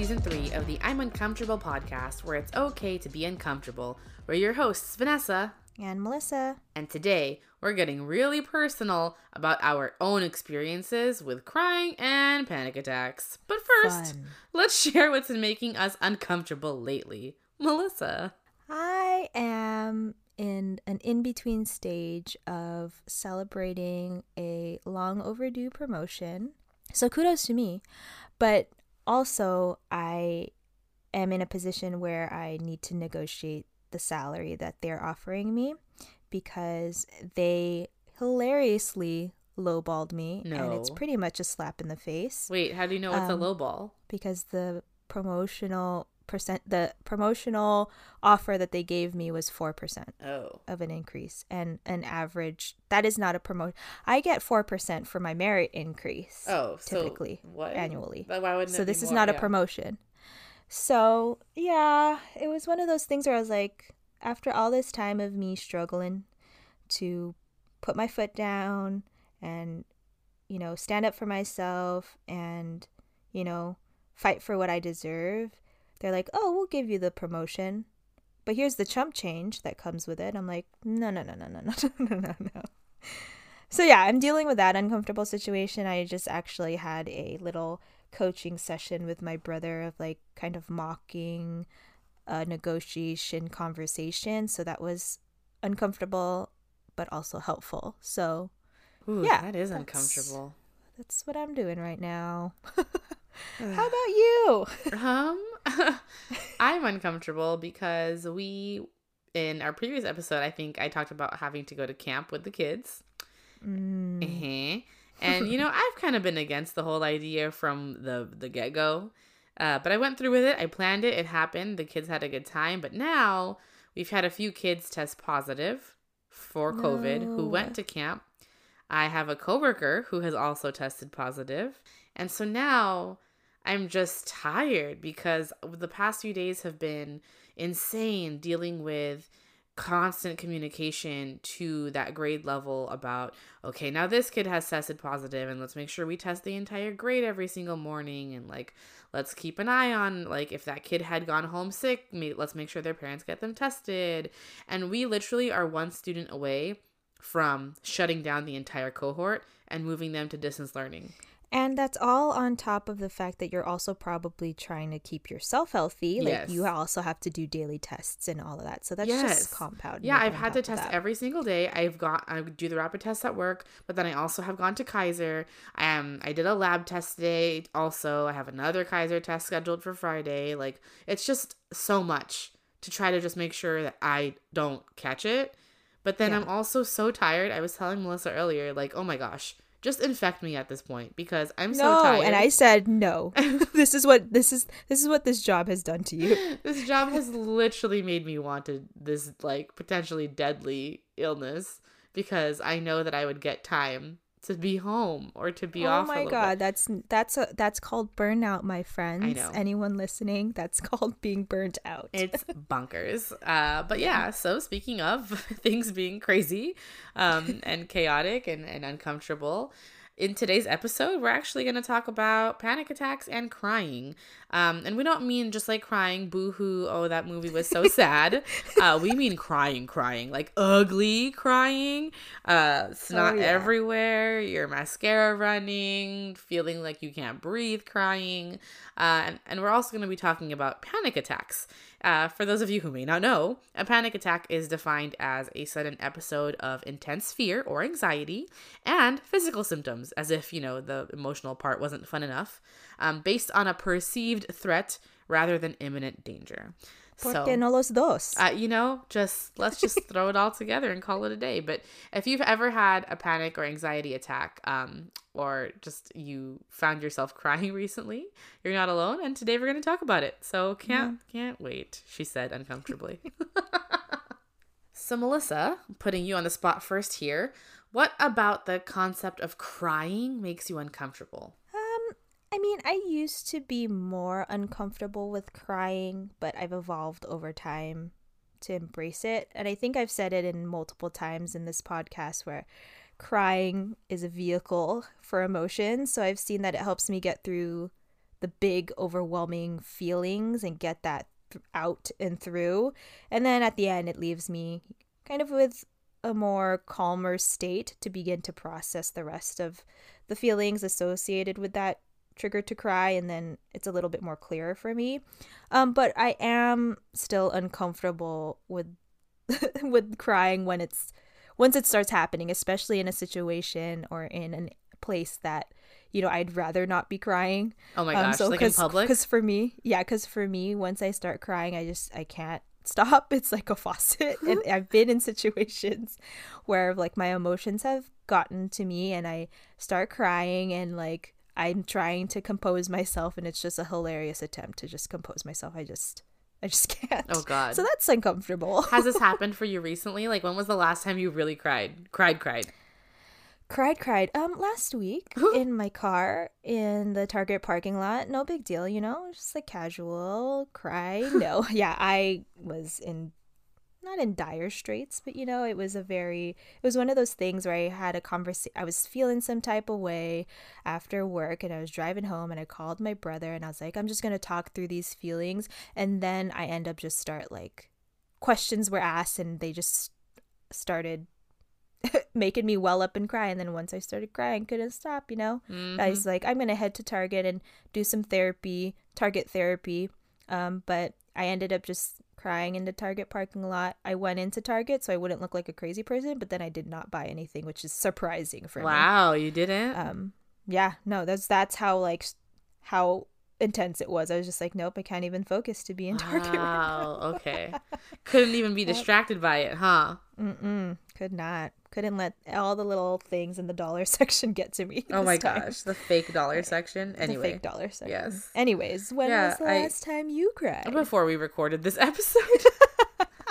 season three of the I'm Uncomfortable podcast, where it's okay to be uncomfortable. We're your hosts, Vanessa and Melissa. And today, we're getting really personal about our own experiences with crying and panic attacks. But first, Fun. let's share what's been making us uncomfortable lately. Melissa. I am in an in between stage of celebrating a long overdue promotion. So kudos to me. But also, I am in a position where I need to negotiate the salary that they're offering me because they hilariously lowballed me no. and it's pretty much a slap in the face. Wait, how do you know it's um, a lowball? Because the promotional percent the promotional offer that they gave me was 4% oh. of an increase and an average that is not a promotion i get 4% for my merit increase oh typically so annually but why wouldn't so this is not yeah. a promotion so yeah it was one of those things where i was like after all this time of me struggling to put my foot down and you know stand up for myself and you know fight for what i deserve they're like, oh, we'll give you the promotion. But here's the chump change that comes with it. I'm like, no, no, no, no, no, no, no, no, no. So yeah, I'm dealing with that uncomfortable situation. I just actually had a little coaching session with my brother of like kind of mocking a negotiation conversation. So that was uncomfortable, but also helpful. So Ooh, yeah, that is uncomfortable. That's what I'm doing right now. How about you? um, I'm uncomfortable because we, in our previous episode, I think I talked about having to go to camp with the kids. Mm. Uh-huh. And you know, I've kind of been against the whole idea from the the get go, uh, but I went through with it. I planned it. It happened. The kids had a good time. But now we've had a few kids test positive for COVID no. who went to camp. I have a coworker who has also tested positive, and so now I'm just tired because the past few days have been insane dealing with constant communication to that grade level about okay now this kid has tested positive and let's make sure we test the entire grade every single morning and like let's keep an eye on like if that kid had gone home sick let's make sure their parents get them tested. And we literally are one student away from shutting down the entire cohort and moving them to distance learning and that's all on top of the fact that you're also probably trying to keep yourself healthy. Like yes. you also have to do daily tests and all of that. So that's yes. just compound. Yeah, I've had to test every single day. I've got I do the rapid tests at work, but then I also have gone to Kaiser. Um I did a lab test today also. I have another Kaiser test scheduled for Friday. Like it's just so much to try to just make sure that I don't catch it. But then yeah. I'm also so tired. I was telling Melissa earlier, like, oh my gosh, just infect me at this point because I'm so no, tired. and I said no. this is what this is. This is what this job has done to you. this job has literally made me want to this like potentially deadly illness because I know that I would get time to be home or to be oh off. Oh my god, bit. that's that's a that's called burnout, my friends. I know. Anyone listening, that's called being burnt out. It's bunkers. Uh, but yeah. So speaking of things being crazy, um, and chaotic and, and uncomfortable, in today's episode, we're actually going to talk about panic attacks and crying. Um, and we don't mean just like crying, boo hoo, oh, that movie was so sad. uh, we mean crying, crying, like ugly crying, uh, snot oh, yeah. everywhere, your mascara running, feeling like you can't breathe, crying. Uh, and, and we're also going to be talking about panic attacks. Uh, for those of you who may not know, a panic attack is defined as a sudden episode of intense fear or anxiety and physical symptoms, as if, you know, the emotional part wasn't fun enough, um, based on a perceived threat rather than imminent danger. ¿Por so, no los dos? Uh, you know, just let's just throw it all together and call it a day. But if you've ever had a panic or anxiety attack, um, or just you found yourself crying recently, you're not alone. And today we're going to talk about it. So can't yeah. can't wait. She said uncomfortably. so Melissa, putting you on the spot first here. What about the concept of crying makes you uncomfortable? I mean, I used to be more uncomfortable with crying, but I've evolved over time to embrace it. And I think I've said it in multiple times in this podcast where crying is a vehicle for emotion. So I've seen that it helps me get through the big overwhelming feelings and get that th- out and through. And then at the end it leaves me kind of with a more calmer state to begin to process the rest of the feelings associated with that trigger to cry and then it's a little bit more clear for me. Um, but i am still uncomfortable with with crying when it's once it starts happening especially in a situation or in a place that you know i'd rather not be crying. Oh my gosh um, so like in public? because for me yeah because for me once i start crying i just i can't stop. It's like a faucet. And i've been in situations where like my emotions have gotten to me and i start crying and like I'm trying to compose myself and it's just a hilarious attempt to just compose myself. I just I just can't. Oh god. So that's uncomfortable. Has this happened for you recently? Like when was the last time you really cried? Cried, cried. Cried, cried. Um last week in my car in the Target parking lot. No big deal, you know? Just like casual cry. No. yeah, I was in not in dire straits, but you know, it was a very, it was one of those things where I had a conversation. I was feeling some type of way after work and I was driving home and I called my brother and I was like, I'm just going to talk through these feelings. And then I end up just start like questions were asked and they just started making me well up and cry. And then once I started crying, couldn't stop, you know? Mm-hmm. I was like, I'm going to head to Target and do some therapy, Target therapy. Um, but I ended up just crying in the Target parking lot. I went into Target so I wouldn't look like a crazy person, but then I did not buy anything, which is surprising for wow, me. Wow, you didn't? Um yeah, no, that's that's how like how intense it was. I was just like, nope, I can't even focus to be in Target. Wow, right okay. Couldn't even be distracted by it, huh? Mm-mm, could not. Couldn't let all the little things in the dollar section get to me. Oh my time. gosh, the fake dollar section. Anyway, the fake dollar section. Yes. Anyways, when yeah, was the I, last time you cried? Before we recorded this episode.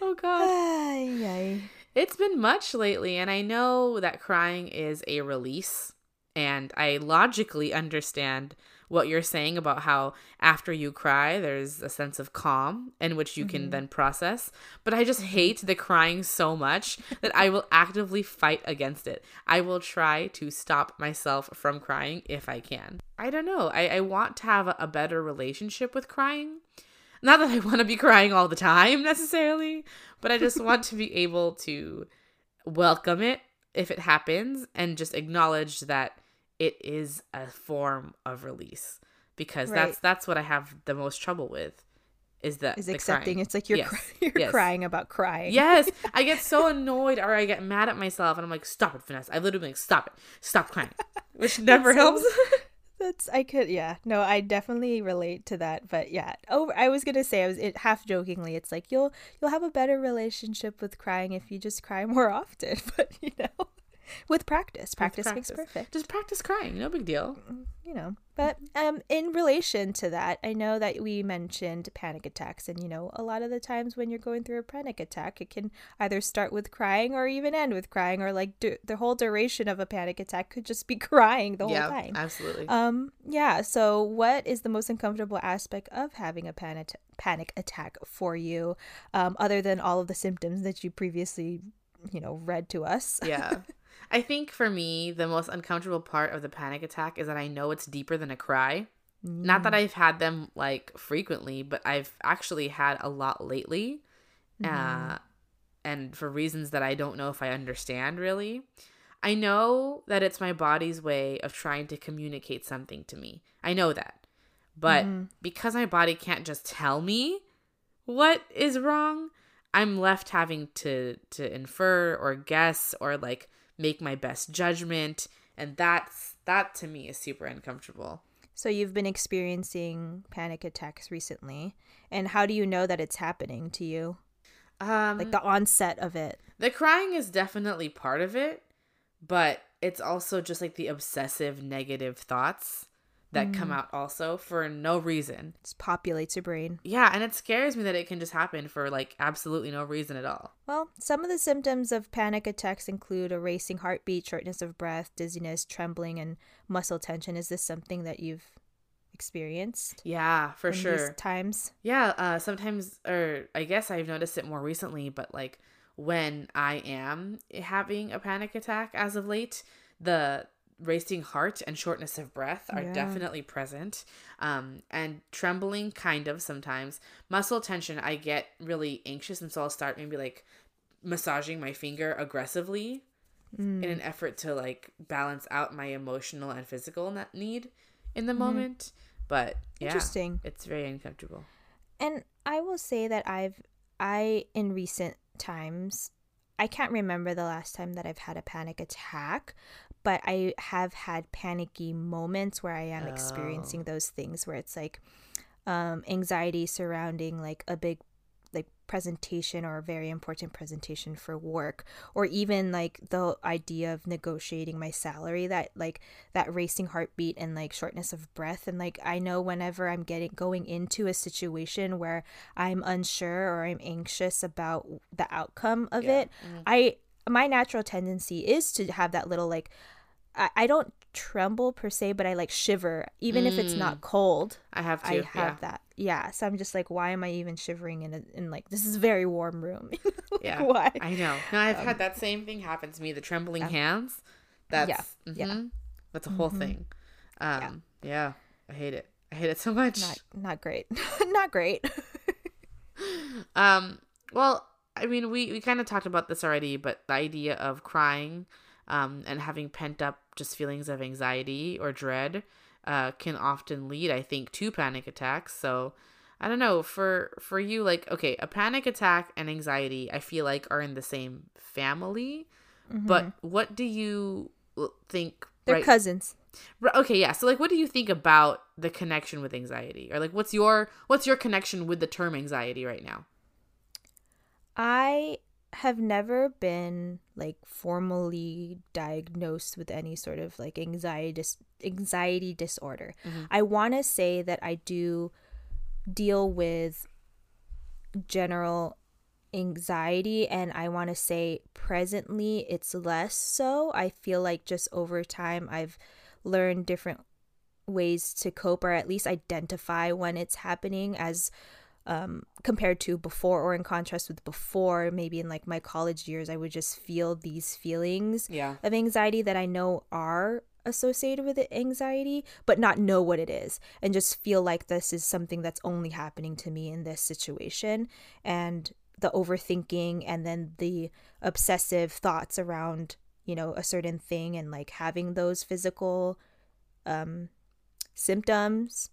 oh god. Ay, ay. It's been much lately, and I know that crying is a release, and I logically understand what you're saying about how after you cry, there's a sense of calm in which you mm-hmm. can then process. But I just hate the crying so much that I will actively fight against it. I will try to stop myself from crying if I can. I don't know. I, I want to have a, a better relationship with crying. Not that I want to be crying all the time necessarily, but I just want to be able to welcome it if it happens and just acknowledge that it is a form of release because right. that's that's what I have the most trouble with is that is accepting crying. it's like you're yes. cry- you're yes. crying about crying. Yes, I get so annoyed or I get mad at myself and I'm like stop it Vanessa. I literally like stop it. Stop crying. Which never helps. that's I could yeah. No, I definitely relate to that, but yeah. Oh, I was going to say I was it, half jokingly it's like you'll you'll have a better relationship with crying if you just cry more often, but you know with practice. Practice, practice, makes perfect. Just practice crying, no big deal. Mm, you know, but um, in relation to that, I know that we mentioned panic attacks, and you know, a lot of the times when you're going through a panic attack, it can either start with crying or even end with crying, or like du- the whole duration of a panic attack could just be crying the whole yeah, time. Absolutely. Um. Yeah. So, what is the most uncomfortable aspect of having a panic panic attack for you, um, other than all of the symptoms that you previously, you know, read to us? Yeah. I think for me, the most uncomfortable part of the panic attack is that I know it's deeper than a cry. Mm. Not that mm. I've had them like frequently, but I've actually had a lot lately. Mm. Uh, and for reasons that I don't know if I understand really. I know that it's my body's way of trying to communicate something to me. I know that. But mm. because my body can't just tell me what is wrong, I'm left having to to infer or guess or like make my best judgment and that's that to me is super uncomfortable. So you've been experiencing panic attacks recently and how do you know that it's happening to you? Um like the onset of it. the crying is definitely part of it but it's also just like the obsessive negative thoughts that mm. come out also for no reason. Just populates your brain. Yeah, and it scares me that it can just happen for like absolutely no reason at all. Well, some of the symptoms of panic attacks include a racing heartbeat, shortness of breath, dizziness, trembling, and muscle tension. Is this something that you've experienced? Yeah, for sure. times. Yeah, uh, sometimes, or I guess I've noticed it more recently, but like when I am having a panic attack as of late, the racing heart and shortness of breath are Yeah. definitely present. Um, and trembling, kind of sometimes. Muscle tension, I get really anxious, and so I'll start maybe like massaging my finger aggressively in an effort to like balance out my emotional and physical need in the moment. But yeah, Interesting. it's very uncomfortable. And I will say that I've I in recent times I can't remember the last time that I've had a panic attack, but I have had panicky moments where I am experiencing those things where it's like um anxiety surrounding like a big like presentation or a very important presentation for work or even like the idea of negotiating my salary that like that racing heartbeat and like shortness of breath. And like I know whenever I'm getting going into a situation where I'm unsure or I'm anxious about the outcome of Yeah. it I my natural tendency is to have that little like I, I don't tremble per se but I like shiver even if it's not cold I have to. I have yeah. that. Yeah. So I'm just like, why am I even shivering in a, in like this is a very warm room. Like, Yeah. Why? I know. No, I've had that same thing happen to me. The trembling hands. That's Yeah, yeah. mhm. That's a whole thing. Um, yeah. I hate it. I hate it so much. not not great. not great. Um, well, I mean, we we kind of talked about this already, but the idea of crying, um, and having pent up just feelings of anxiety or dread, uh, can often lead, I think, to panic attacks. So. I don't know for for you like okay a panic attack and anxiety I feel like are in the same family but what do you think They're right cousins. Okay yeah so like what do you think about the connection with anxiety or like what's your what's your connection with the term anxiety right now I have never been like formally diagnosed with any sort of like anxiety dis- anxiety disorder. Mm-hmm. I want to say that I do deal with general anxiety and I want to say presently it's less so. I feel like just over time I've learned different ways to cope or at least identify when it's happening as um, compared to before or in contrast with before maybe in like my college years i would just feel these feelings Yeah. of anxiety that i know are associated with anxiety but not know what it is and just feel like this is something that's only happening to me in this situation and the overthinking and then the obsessive thoughts around you know a certain thing and like having those physical um symptoms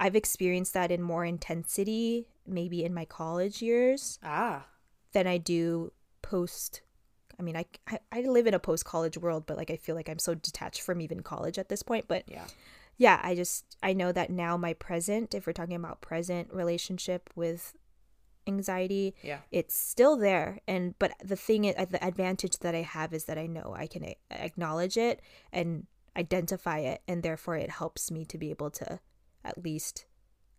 I've experienced that in more intensity, maybe in my college years, ah than I do post. I mean, I, I, I live in a post college world, but like I feel like I'm so detached from even college at this point. But yeah yeah, I just, I know that now my present, if we're talking about present relationship with anxiety, yeah it's still there. And, but the thing, is, the advantage that I have is that I know I can a- acknowledge it and identify it. And therefore it helps me to be able to at least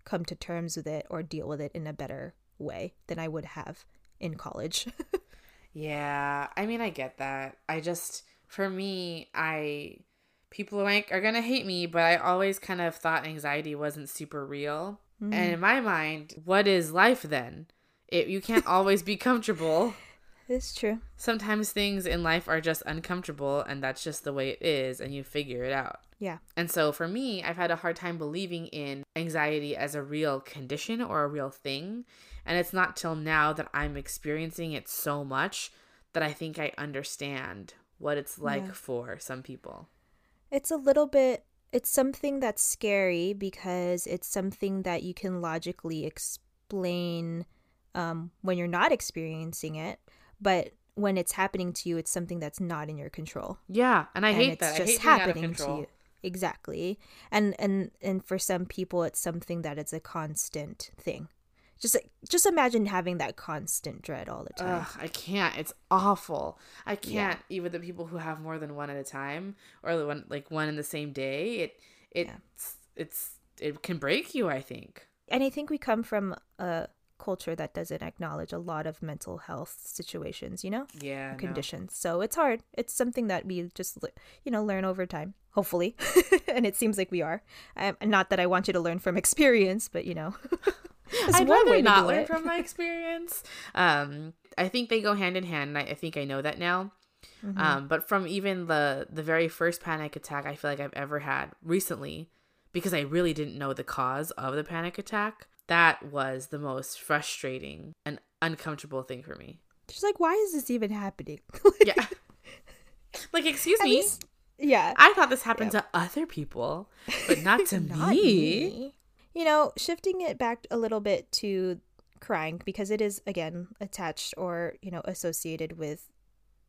come to terms with it or deal with it in a better way than I would have in college. Yeah, I mean, I get that. I just, for me, I, people are like, are gonna hate me, but I always kind of thought anxiety wasn't super real. And mm. in my mind, what is life then? It, you can't always be comfortable. It's true. Sometimes things in life are just uncomfortable, and that's just the way it is, and you figure it out. Yeah. And so for me, I've had a hard time believing in anxiety as a real condition or a real thing. And it's not till now that I'm experiencing it so much that I think I understand what it's like Yeah. for some people. It's a little bit it's something that's scary because it's something that you can logically explain um, when you're not experiencing it, but when it's happening to you, it's something that's not in your control. Yeah, and I and hate it's that. I just hate being out happening to you. Exactly. And and and for some people it's something that it's a constant thing. Just just imagine having that constant dread all the time. Ugh, I can't. It's awful. I can't. Even the people who have more than one at a time, or the one like one in the same day. It it's it's it can break you. I think. and I think we come from a culture that doesn't acknowledge a lot of mental health situations, you know, Yeah. no. conditions. So it's hard. It's something that we just, you know, learn over time, hopefully. and it seems like we are. Um, not that I want you to learn from experience, but you know, it's I'd one rather way to not learn it. from my experience. Um, I think they go hand in hand, and I, I think I know that now. Mm-hmm. Um, but from even the the very first panic attack I feel like I've ever had recently, because I really didn't know the cause of the panic attack, that was the most frustrating and uncomfortable thing for me. She's like, why is this even happening? yeah. Like, excuse me. Least, yeah. I thought this happened yeah. to other people, but not to not me. me. You know, shifting it back a little bit to crying because it is again attached or, you know, associated with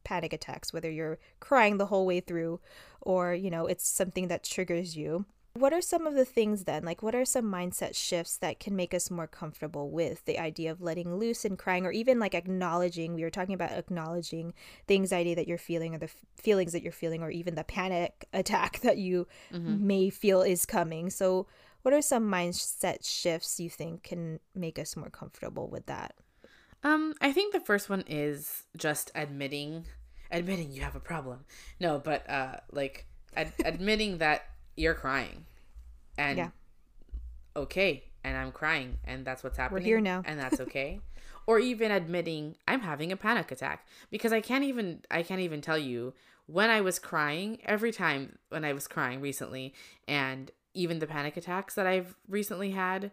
panic attacks whether you're crying the whole way through or, you know, it's something that triggers you. What are some of the things then? Like, what are some mindset shifts that can make us more comfortable with the idea of letting loose and crying, or even like acknowledging? We were talking about acknowledging the anxiety that you're feeling, or the f- feelings that you're feeling, or even the panic attack that you mm-hmm. may feel is coming. So, what are some mindset shifts you think can make us more comfortable with that? Um, I think the first one is just admitting admitting you have a problem. No, but uh like ad- admitting that you're crying. And yeah. okay, and I'm crying and that's what's happening. We're here now. and that's okay. or even admitting I'm having a panic attack because I can't even I can't even tell you when I was crying every time when I was crying recently and even the panic attacks that I've recently had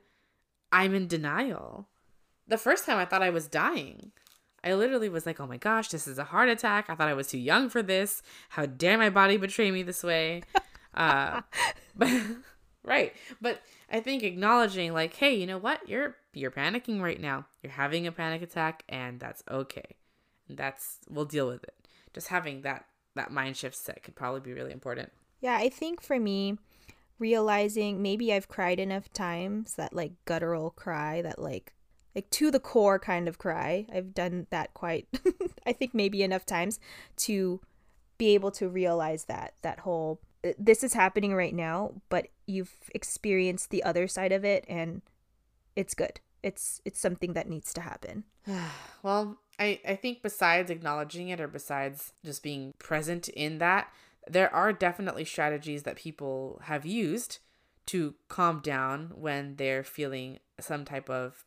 I'm in denial. The first time I thought I was dying. I literally was like, oh my gosh, this is a heart attack. I thought I was too young for this. How dare my body betray me this way? Uh, but, right. But I think acknowledging like, hey, you know what? You're you're panicking right now. You're having a panic attack and that's okay. That's we'll deal with it. Just having that that mind shift set could probably be really important. Yeah, I think for me, realizing maybe I've cried enough times that like guttural cry that like like to the core kind of cry. I've done that quite I think maybe enough times to be able to realize that that whole this is happening right now, but you've experienced the other side of it and it's good. It's it's something that needs to happen. well, I I think besides acknowledging it or besides just being present in that, there are definitely strategies that people have used to calm down when they're feeling some type of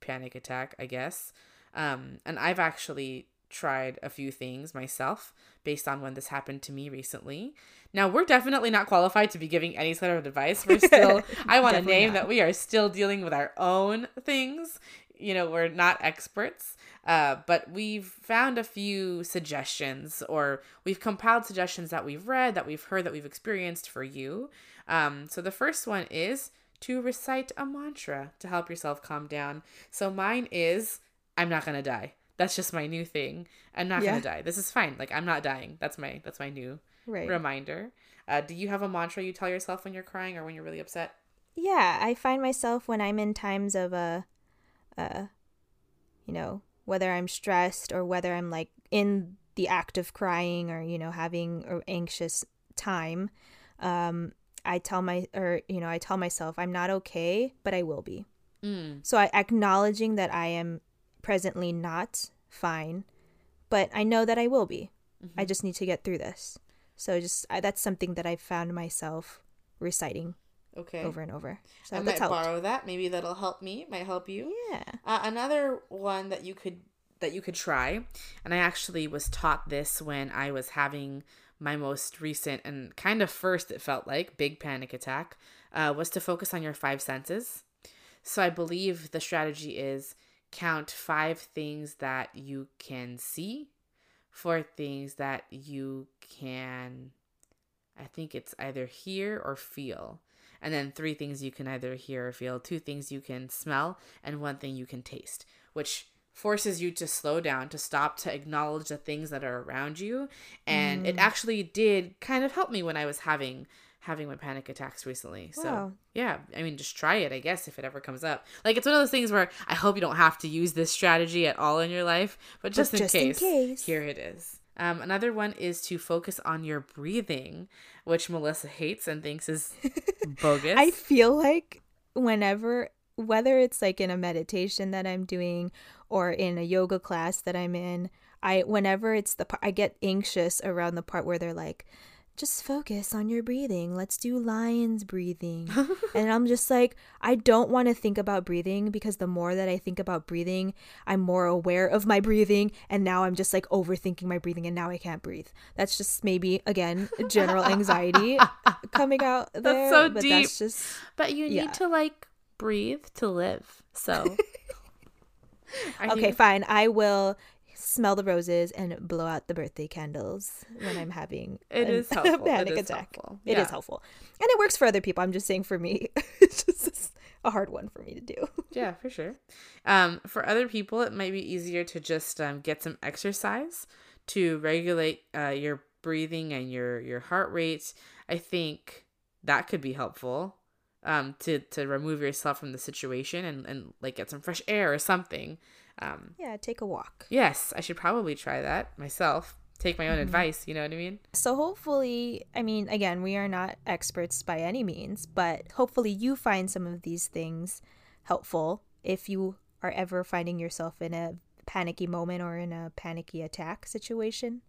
panic attack, I guess. Um, and I've actually tried a few things myself based on when this happened to me recently. Now, we're definitely not qualified to be giving any sort of advice. We're still, I want to name not. that we are still dealing with our own things. You know, we're not experts, uh, but we've found a few suggestions or we've compiled suggestions that we've read, that we've heard, that we've experienced for you. Um, so the first one is to recite a mantra to help yourself calm down. So mine is, I'm not going to die that's just my new thing. I'm not yeah. gonna die. This is fine. Like I'm not dying. That's my that's my new right. reminder. Uh, do you have a mantra you tell yourself when you're crying or when you're really upset? Yeah, I find myself when I'm in times of a, uh, uh, you know, whether I'm stressed or whether I'm like in the act of crying or you know having an anxious time, um, I tell my or you know I tell myself I'm not okay, but I will be. Mm. So I acknowledging that I am presently not fine, but I know that I will be. Mm-hmm. I just need to get through this. So just I, that's something that I found myself reciting okay over and over so i might helped. borrow that maybe that'll help me it might help you yeah uh, another one that you could that you could try and i actually was taught this when i was having my most recent and kind of first it felt like big panic attack uh, was to focus on your five senses so i believe the strategy is count five things that you can see, four things that you can, I think it's either hear or feel. And then three things you can either hear or feel, two things you can smell, and one thing you can taste, which forces you to slow down, to stop, to acknowledge the things that are around you. And mm. it actually did kind of help me when I was having having my panic attacks recently. So yeah, I mean, just try it, I guess, if it ever comes up. Like it's one of those things where I hope you don't have to use this strategy at all in your life, but just, but in, just case, in case, here it is. Um, another one is to focus on your breathing, which Melissa hates and thinks is bogus. I feel like whenever, whether it's like in a meditation that I'm doing or in a yoga class that I'm in, I whenever it's the part I get anxious around the part where they're like just focus on your breathing. Let's do lion's breathing. and I'm just like, I don't want to think about breathing because the more that I think about breathing, I'm more aware of my breathing. And now I'm just like overthinking my breathing and now I can't breathe. That's just maybe, again, general anxiety coming out there. That's so but deep. That's just, But you need Yeah. to like breathe to live. So okay, think- fine. I will smell the roses and blow out the birthday candles when I'm having It a- is a helpful. Panic is attack. helpful. It is helpful. And it works for other people. I'm just saying for me, it's just a hard one for me to do. Yeah, for sure. Um, for other people, it might be easier to just um, get some exercise to regulate uh, your breathing and your your heart rate. I think that could be helpful um, to to remove yourself from the situation and and like get some fresh air or something. Um, Yeah, take a walk. yes, I should probably try that myself. Take my own advice. You know what I mean? So hopefully, I mean, again, we are not experts by any means, but hopefully you find some of these things helpful if you are ever finding yourself in a panicky moment or in a panicky attack situation.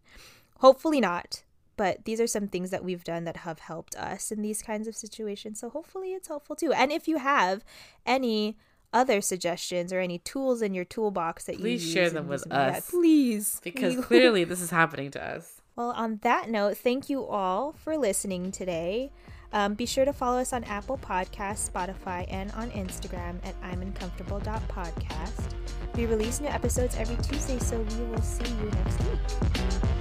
Hopefully not, but these are some things that we've done that have helped us in these kinds of situations. So hopefully it's helpful too. And if you have any other suggestions or any tools in your toolbox that Please you share them with us. please Because we- clearly this is happening to us. well, on that note, thank you all for listening today. Um, be sure to follow us on Apple Podcasts, Spotify, and on Instagram at I'muncomfortable.podcast. We release new episodes every Tuesday, so we will see you next week.